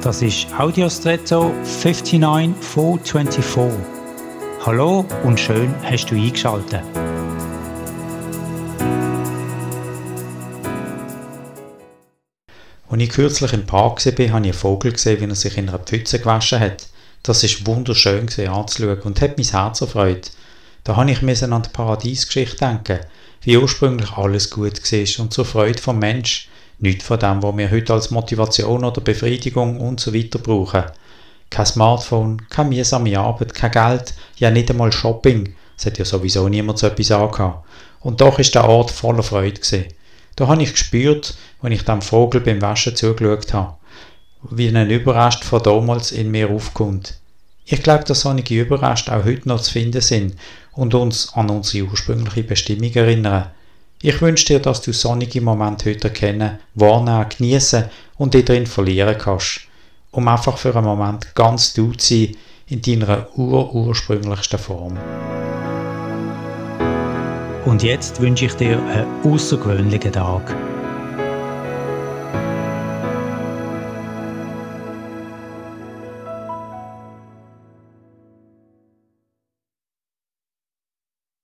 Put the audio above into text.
Das ist Audiostretto 59424. Hallo und schön hast du eingeschaltet. Als ich kürzlich im Park war, habe ich einen Vogel gesehen, wie er sich in einer Pfütze gewaschen hat. Das war wunderschön anzuschauen und hat mein Herz erfreut. Da habe ich an die Paradiesgeschichte denken, wie ursprünglich alles gut war und zur Freude vom Mensch, nicht von dem, was wir heute als Motivation oder Befriedigung und so brauchen. Kein Smartphone, keine mühsame Arbeit, kein Geld, ja nicht einmal Shopping. Es hat ja sowieso niemand so etwas angehabt. Und doch ist der Ort voller Freude gewesen. Da habe ich gespürt, wenn ich dem Vogel beim Waschen zugeschaut habe, wie ein Überrest von damals in mir aufkommt. Ich glaube, dass solche Überreste auch heute noch zu finden sind und uns an unsere ursprüngliche Bestimmung erinnern. Ich wünsche dir, dass du sonnige Momente heute erkennen, wahrnehmen, genießen und dich drin verlieren kannst, um einfach für einen Moment ganz du zu sein in deiner urursprünglichsten Form. Und jetzt wünsche ich dir einen außergewöhnlichen Tag.